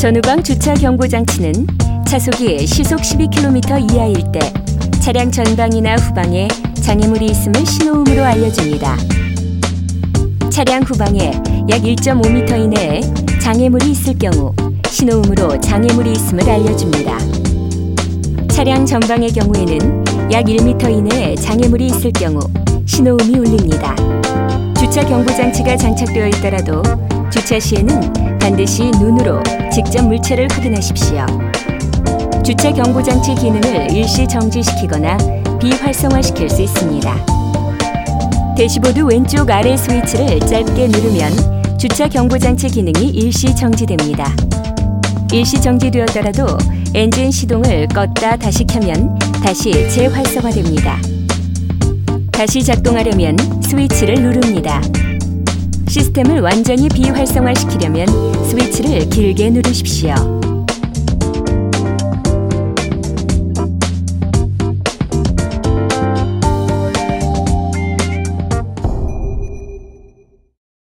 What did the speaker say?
전후방 주차 경보 장치는 차속이 시속 12km 이하일 때 차량 전방이나 후방에 장애물이 있음을 신호음으로 알려줍니다. 차량 후방에 약 1.5m 이내에 장애물이 있을 경우 신호음으로 장애물이 있음을 알려줍니다. 차량 전방의 경우에는 약 1m 이내에 장애물이 있을 경우 신호음이 울립니다. 주차 경보 장치가 장착되어 있더라도 주차 시에는 반드시 눈으로 직접 물체를 확인하십시오. 주차 경보 장치 기능을 일시 정지시키거나 비활성화시킬 수 있습니다. 대시보드 왼쪽 아래 스위치를 짧게 누르면 주차 경보 장치 기능이 일시 정지됩니다. 일시 정지되었더라도 엔진 시동을 껐다 다시 켜면 다시 재활성화됩니다. 다시 작동하려면 스위치를 누릅니다. 시스템을 완전히 비활성화시키려면 스위치를 길게 누르십시오.